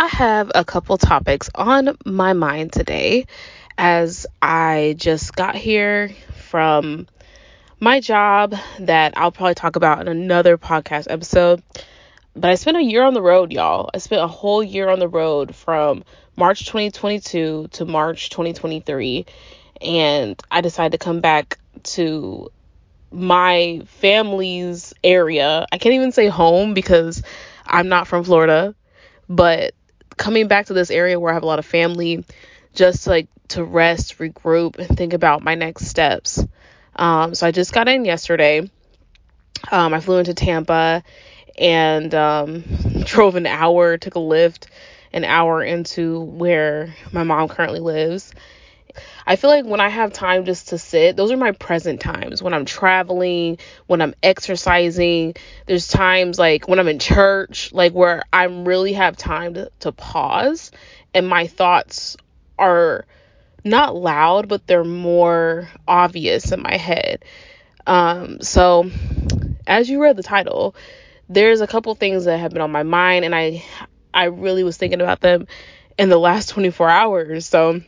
I have a couple topics on my mind today as I just got here from my job that I'll probably talk about in another podcast episode. But I spent a year on the road, y'all. I spent a whole year on the road from March 2022 to March 2023. And I decided to come back to my family's area. I can't even say home because I'm not from Florida, but coming back to this area where I have a lot of family, just to, like to rest, regroup, and think about my next steps. Um, so I just got in yesterday. Um, I flew into Tampa and um, drove an hour, took a Lyft an hour into where my mom currently lives. I feel like when I have time just to sit, those are my present times. When I'm traveling, when I'm exercising, there's times like when I'm in church, like where I really have time to, to pause and my thoughts are not loud, but they're more obvious in my head. Um, so as you read the title, there's a couple things that have been on my mind and I I really was thinking about them in the last 24 hours. So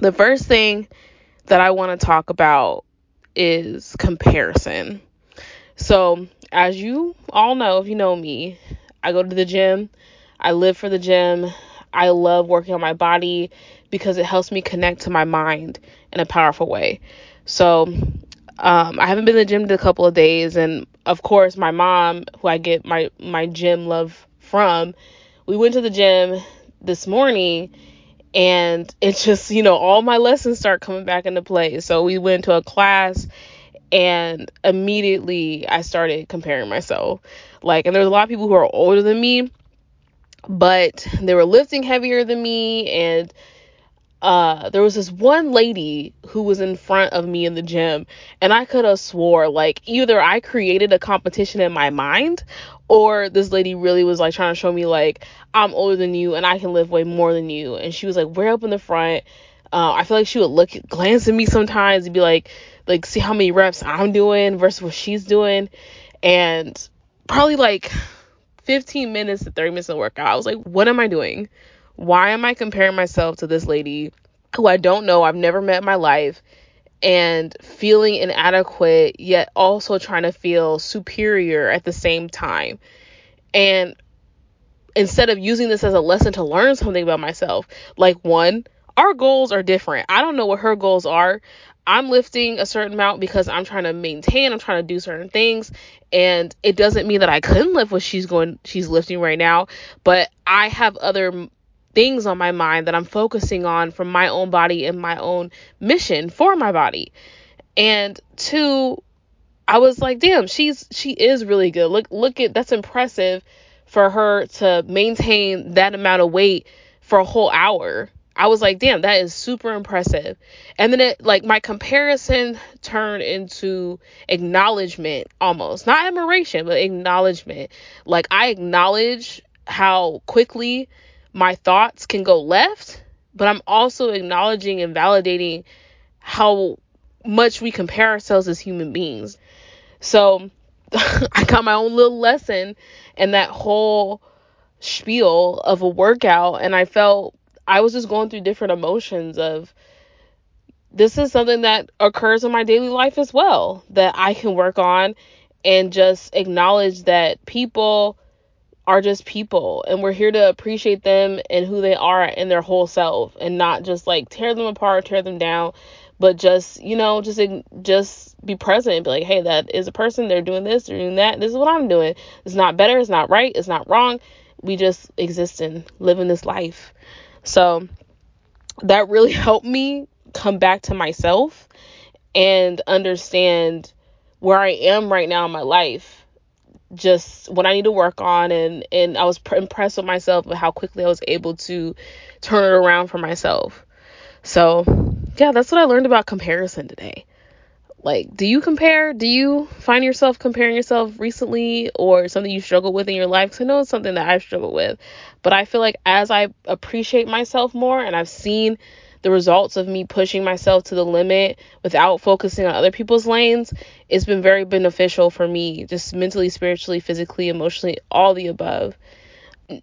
the first thing that I want to talk about is comparison. So, as you all know, if you know me, I go to the gym, I live for the gym, I love working on my body because it helps me connect to my mind in a powerful way. So, um, I haven't been to the gym in a couple of days, and of course, my mom, who I get my my gym love from, we went to the gym this morning and it just you know all my lessons start coming back into play. So we went to a class and immediately i started comparing myself. Like and there's a lot of people who are older than me but they were lifting heavier than me and uh there was this one lady who was in front of me in the gym and I could have swore like either I created a competition in my mind or this lady really was like trying to show me like I'm older than you and I can live way more than you. And she was like way up in the front. Uh, I feel like she would look glance at me sometimes and be like like see how many reps I'm doing versus what she's doing. And probably like 15 minutes to 30 minutes of workout I was like what am I doing why am I comparing myself to this lady who I don't know, I've never met in my life, and feeling inadequate, yet also trying to feel superior at the same time? And instead of using this as a lesson to learn something about myself, like one, our goals are different. I don't know what her goals are. I'm lifting a certain amount because I'm trying to maintain, I'm trying to do certain things, and it doesn't mean that I couldn't lift what she's going she's lifting right now, but I have other things on my mind that I'm focusing on from my own body and my own mission for my body. And two, I was like, damn, she's she is really good. Look look at that's impressive for her to maintain that amount of weight for a whole hour. I was like, damn, that is super impressive. And then it like my comparison turned into acknowledgement almost. Not admiration, but acknowledgement. Like I acknowledge how quickly my thoughts can go left, but I'm also acknowledging and validating how much we compare ourselves as human beings. So I got my own little lesson in that whole spiel of a workout, and I felt I was just going through different emotions of this is something that occurs in my daily life as well that I can work on and just acknowledge that people are just people and we're here to appreciate them and who they are and their whole self and not just like tear them apart, tear them down, but just, you know, just just be present be like, "Hey, that is a person, they're doing this, they're doing that. This is what I'm doing. It's not better, it's not right, it's not wrong. We just exist and live in this life." So, that really helped me come back to myself and understand where I am right now in my life just what I need to work on and and I was pr- impressed with myself with how quickly I was able to turn it around for myself. So, yeah, that's what I learned about comparison today. Like, do you compare? Do you find yourself comparing yourself recently or something you struggle with in your life? Cuz I know it's something that I've struggled with. But I feel like as I appreciate myself more and I've seen the results of me pushing myself to the limit without focusing on other people's lanes, it's been very beneficial for me, just mentally, spiritually, physically, emotionally, all the above.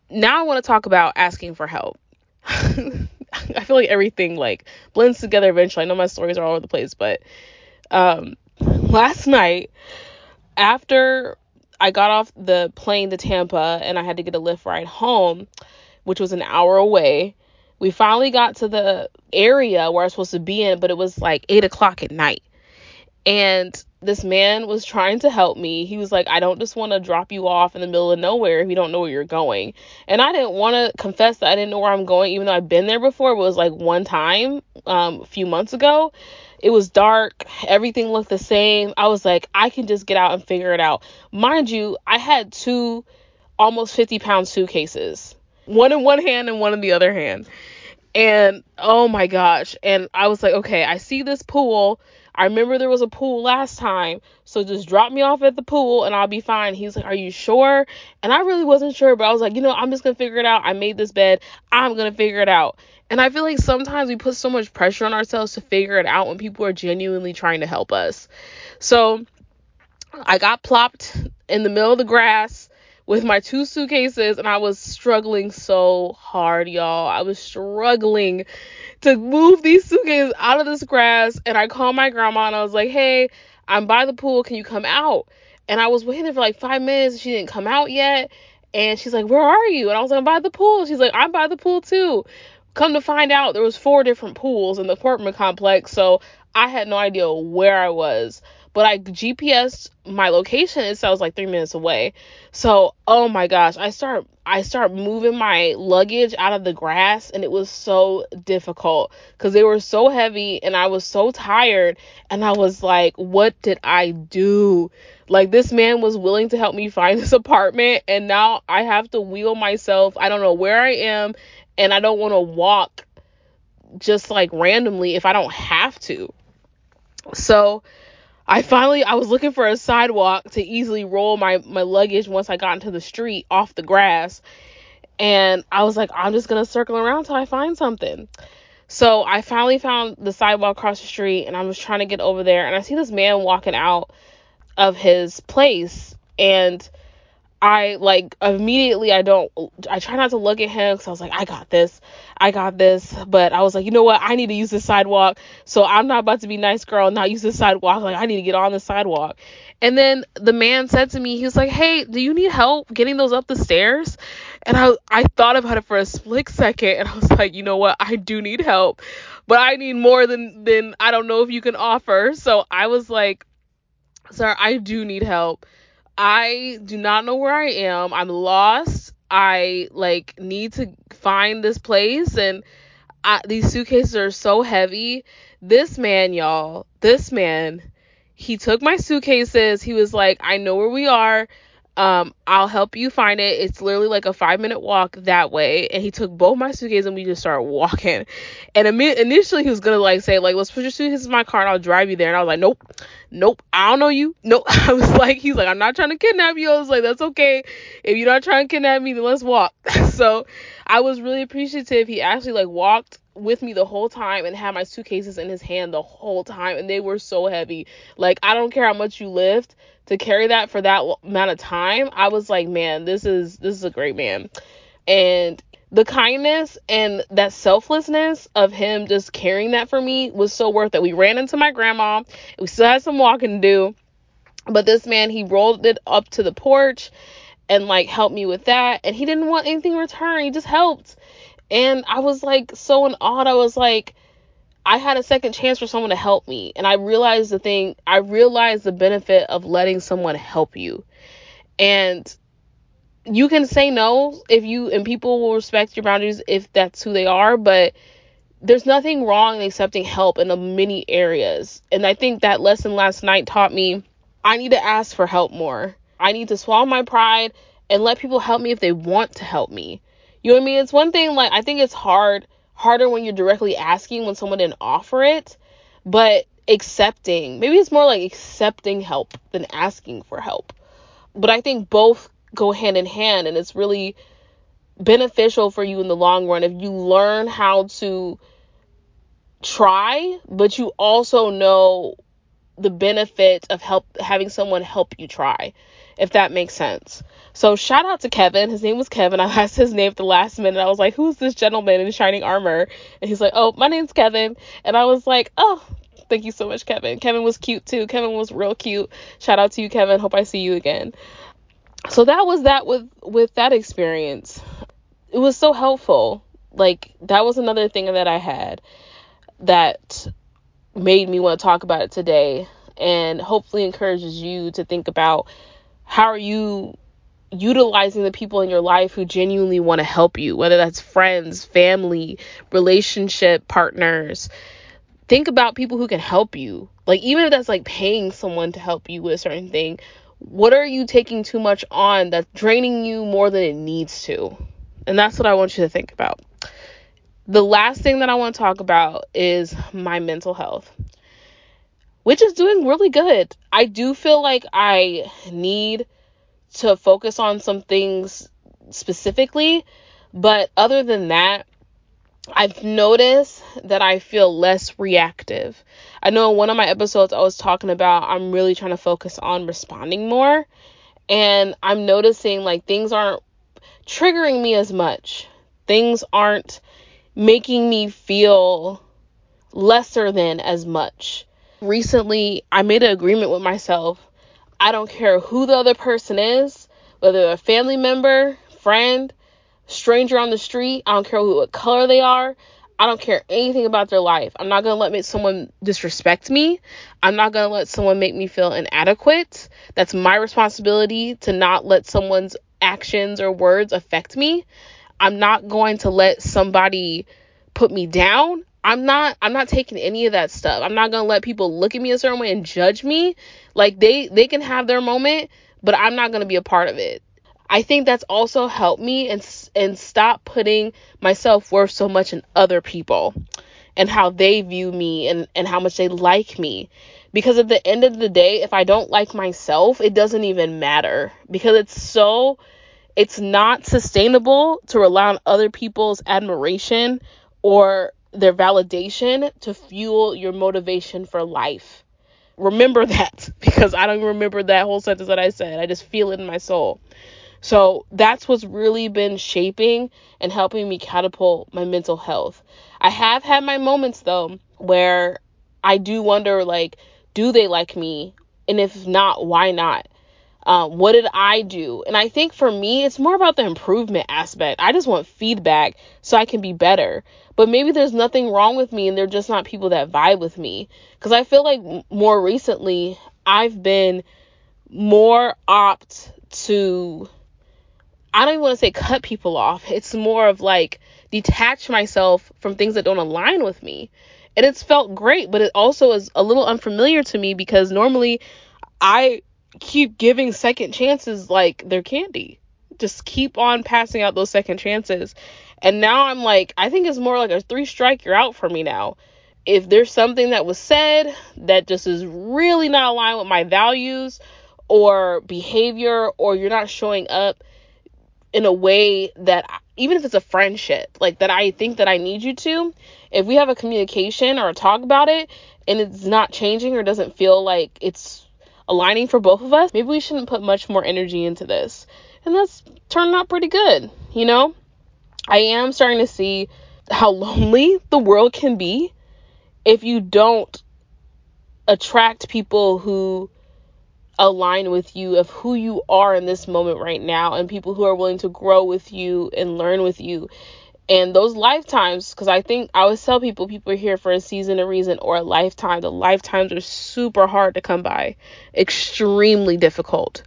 now I want to talk about asking for help. I feel like everything like blends together eventually. I know my stories are all over the place, but um, last night after I got off the plane to Tampa and I had to get a Lyft ride home, which was an hour away. We finally got to the area where I was supposed to be in, but it was like eight o'clock at night. And this man was trying to help me. He was like, I don't just want to drop you off in the middle of nowhere if you don't know where you're going. And I didn't want to confess that I didn't know where I'm going, even though I've been there before. It was like one time um, a few months ago. It was dark. Everything looked the same. I was like, I can just get out and figure it out. Mind you, I had two almost 50 pound suitcases, one in one hand and one in the other hand. And oh my gosh. And I was like, okay, I see this pool I remember there was a pool last time, so just drop me off at the pool and I'll be fine. He's like, Are you sure? And I really wasn't sure, but I was like, You know, I'm just gonna figure it out. I made this bed, I'm gonna figure it out. And I feel like sometimes we put so much pressure on ourselves to figure it out when people are genuinely trying to help us. So I got plopped in the middle of the grass with my two suitcases and I was struggling so hard, y'all. I was struggling to move these suitcases out of this grass. And I called my grandma and I was like, hey, I'm by the pool. Can you come out? And I was waiting for like five minutes. She didn't come out yet. And she's like, where are you? And I was like, I'm by the pool. She's like, I'm by the pool too. Come to find out, there was four different pools in the apartment complex. So I had no idea where I was but I GPS my location it says like three minutes away. So oh my gosh, I start I start moving my luggage out of the grass and it was so difficult because they were so heavy and I was so tired and I was like, what did I do? Like this man was willing to help me find this apartment and now I have to wheel myself. I don't know where I am and I don't want to walk just like randomly if I don't have to. So I finally I was looking for a sidewalk to easily roll my my luggage once I got into the street off the grass. And I was like, I'm just gonna circle around till I find something. So I finally found the sidewalk across the street and I was trying to get over there and I see this man walking out of his place and I like immediately I don't I try not to look at him because I was like I got this. I got this. But I was like you know what? I need to use the sidewalk. So I'm not about to be nice girl not use the sidewalk. Like I need to get on the sidewalk. And then the man said to me he was like hey do you need help getting those up the stairs? And I I thought about it for a split second and I was like you know what? I do need help but I need more than than I don't know if you can offer. So I was like sir I do need help I do not know where I am. I'm lost. I like need to find this place and I, these suitcases are so heavy. This man, y'all, this man, he took my suitcases. He was like, "I know where we are. Um, I'll help you find it. It's literally like a five minute walk that way. And he took both my suitcases and we just started walking. And initially he was gonna like say like let's put your suitcases in my car and I'll drive you there. And I was like nope, nope, I don't know you. Nope. I was like he's like I'm not trying to kidnap you. I was like that's okay. If you're not trying to kidnap me, then let's walk. so I was really appreciative. He actually like walked with me the whole time and had my suitcases in his hand the whole time and they were so heavy. Like I don't care how much you lift to carry that for that amount of time. I was like, man, this is this is a great man. And the kindness and that selflessness of him just carrying that for me was so worth it. We ran into my grandma. We still had some walking to do. But this man, he rolled it up to the porch and like helped me with that. And he didn't want anything in return. He just helped. And I was like so in awe. I was like, I had a second chance for someone to help me. And I realized the thing, I realized the benefit of letting someone help you. And you can say no if you, and people will respect your boundaries if that's who they are, but there's nothing wrong in accepting help in many areas. And I think that lesson last night taught me I need to ask for help more. I need to swallow my pride and let people help me if they want to help me. You know what I mean? It's one thing like I think it's hard harder when you're directly asking when someone didn't offer it, but accepting, maybe it's more like accepting help than asking for help. But I think both go hand in hand and it's really beneficial for you in the long run if you learn how to try, but you also know the benefit of help having someone help you try. If that makes sense. So shout out to Kevin. His name was Kevin. I asked his name at the last minute. I was like, "Who's this gentleman in shining armor?" And he's like, "Oh, my name's Kevin." And I was like, "Oh, thank you so much, Kevin." Kevin was cute too. Kevin was real cute. Shout out to you, Kevin. Hope I see you again. So that was that with with that experience. It was so helpful. Like that was another thing that I had that made me want to talk about it today and hopefully encourages you to think about how are you utilizing the people in your life who genuinely want to help you, whether that's friends, family, relationship partners. Think about people who can help you. Like, even if that's like paying someone to help you with a certain thing, what are you taking too much on that's draining you more than it needs to? And that's what I want you to think about. The last thing that I want to talk about is my mental health, which is doing really good. I do feel like I need to focus on some things specifically, but other than that, I've noticed that I feel less reactive. I know in one of my episodes I was talking about I'm really trying to focus on responding more, and I'm noticing like things aren't triggering me as much. Things aren't making me feel lesser than as much. Recently, I made an agreement with myself I don't care who the other person is, whether a family member, friend, stranger on the street, I don't care who, what color they are. I don't care anything about their life. I'm not going to let someone disrespect me. I'm not going to let someone make me feel inadequate. That's my responsibility to not let someone's actions or words affect me. I'm not going to let somebody put me down. I'm not I'm not taking any of that stuff. I'm not going to let people look at me a certain way and judge me. Like they they can have their moment, but I'm not going to be a part of it. I think that's also helped me and and stop putting my self-worth so much in other people and how they view me and and how much they like me. Because at the end of the day, if I don't like myself, it doesn't even matter because it's so it's not sustainable to rely on other people's admiration or their validation to fuel your motivation for life. Remember that because I don't remember that whole sentence that I said. I just feel it in my soul. So that's what's really been shaping and helping me catapult my mental health. I have had my moments though where I do wonder like, do they like me? And if not, why not? Um, what did I do? And I think for me, it's more about the improvement aspect. I just want feedback so I can be better. But maybe there's nothing wrong with me and they're just not people that vibe with me. Because I feel like more recently, I've been more opt to, I don't even want to say cut people off. It's more of like detach myself from things that don't align with me. And it's felt great, but it also is a little unfamiliar to me because normally I keep giving second chances like they're candy. Just keep on passing out those second chances. And now I'm like, I think it's more like a three strike, you're out for me now. If there's something that was said that just is really not aligned with my values or behavior, or you're not showing up in a way that, even if it's a friendship, like that I think that I need you to, if we have a communication or a talk about it and it's not changing or doesn't feel like it's aligning for both of us, maybe we shouldn't put much more energy into this. And that's turned out pretty good, you know? I am starting to see how lonely the world can be if you don't attract people who align with you of who you are in this moment right now and people who are willing to grow with you and learn with you and those lifetimes, because I think I always tell people people are here for a season, a reason, or a lifetime. The lifetimes are super hard to come by, extremely difficult.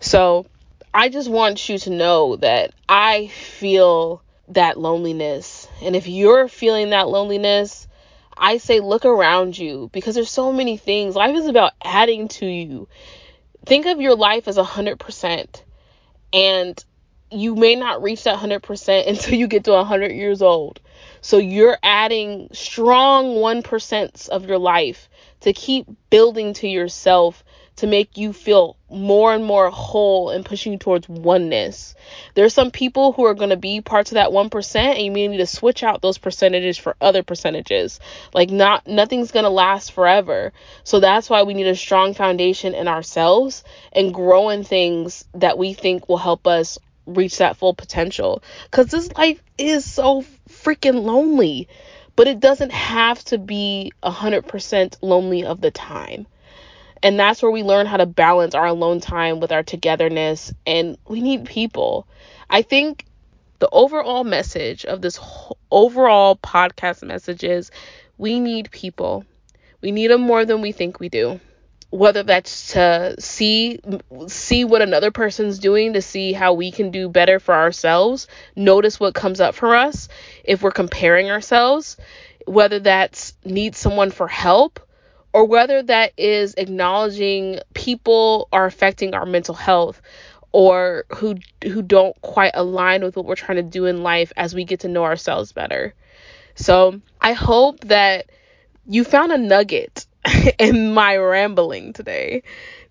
So I just want you to know that I feel that loneliness. And if you're feeling that loneliness, I say look around you because there's so many things. Life is about adding to you. Think of your life as a 100%. And you may not reach that 100% until you get to 100 years old. So you're adding strong 1% of your life to keep building to yourself to make you feel more and more whole and pushing you towards oneness. There's some people who are going to be parts of that 1% and you may need to switch out those percentages for other percentages. Like not nothing's going to last forever. So that's why we need a strong foundation in ourselves and growing things that we think will help us reach that full potential cuz this life is so freaking lonely. But it doesn't have to be 100% lonely of the time. And that's where we learn how to balance our alone time with our togetherness. And we need people. I think the overall message of this overall podcast message is we need people. We need them more than we think we do. Whether that's to see see what another person's doing to see how we can do better for ourselves, notice what comes up for us if we're comparing ourselves, whether that's need someone for help or whether that is acknowledging people are affecting our mental health or who who don't quite align with what we're trying to do in life as we get to know ourselves better. So, I hope that you found a nugget in my rambling today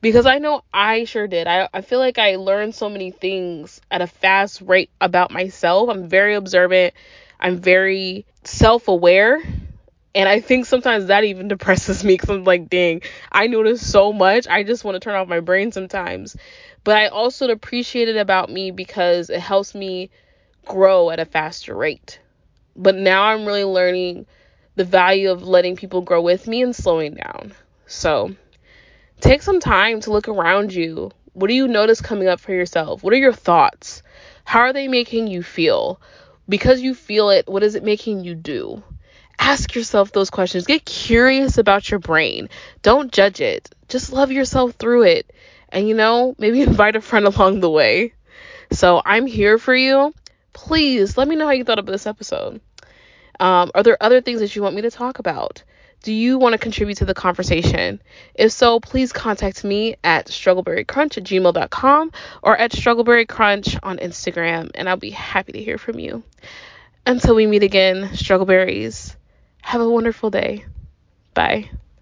because I know I sure did. I, I feel like I learned so many things at a fast rate about myself. I'm very observant, I'm very self aware and I think sometimes that even depresses me because I'm like, dang, I notice so much. I just want to turn off my brain sometimes. But I also appreciate it about me because it helps me grow at a faster rate. But now I'm really learning the value of letting people grow with me and slowing down. So take some time to look around you. What do you notice coming up for yourself? What are your thoughts? How are they making you feel? Because you feel it, what is it making you do? ask yourself those questions. Get curious about your brain. Don't judge it. Just love yourself through it. And you know, maybe invite a friend along the way. So I'm here for you. Please let me know how you thought of this episode. Um, are there other things that you want me to talk about? Do you want to contribute to the conversation? If so, please contact me at struggleberrycrunch at gmail.com or at struggleberrycrunch on Instagram, and I'll be happy to hear from you. Until we meet again, struggleberries. Have a wonderful day. Bye.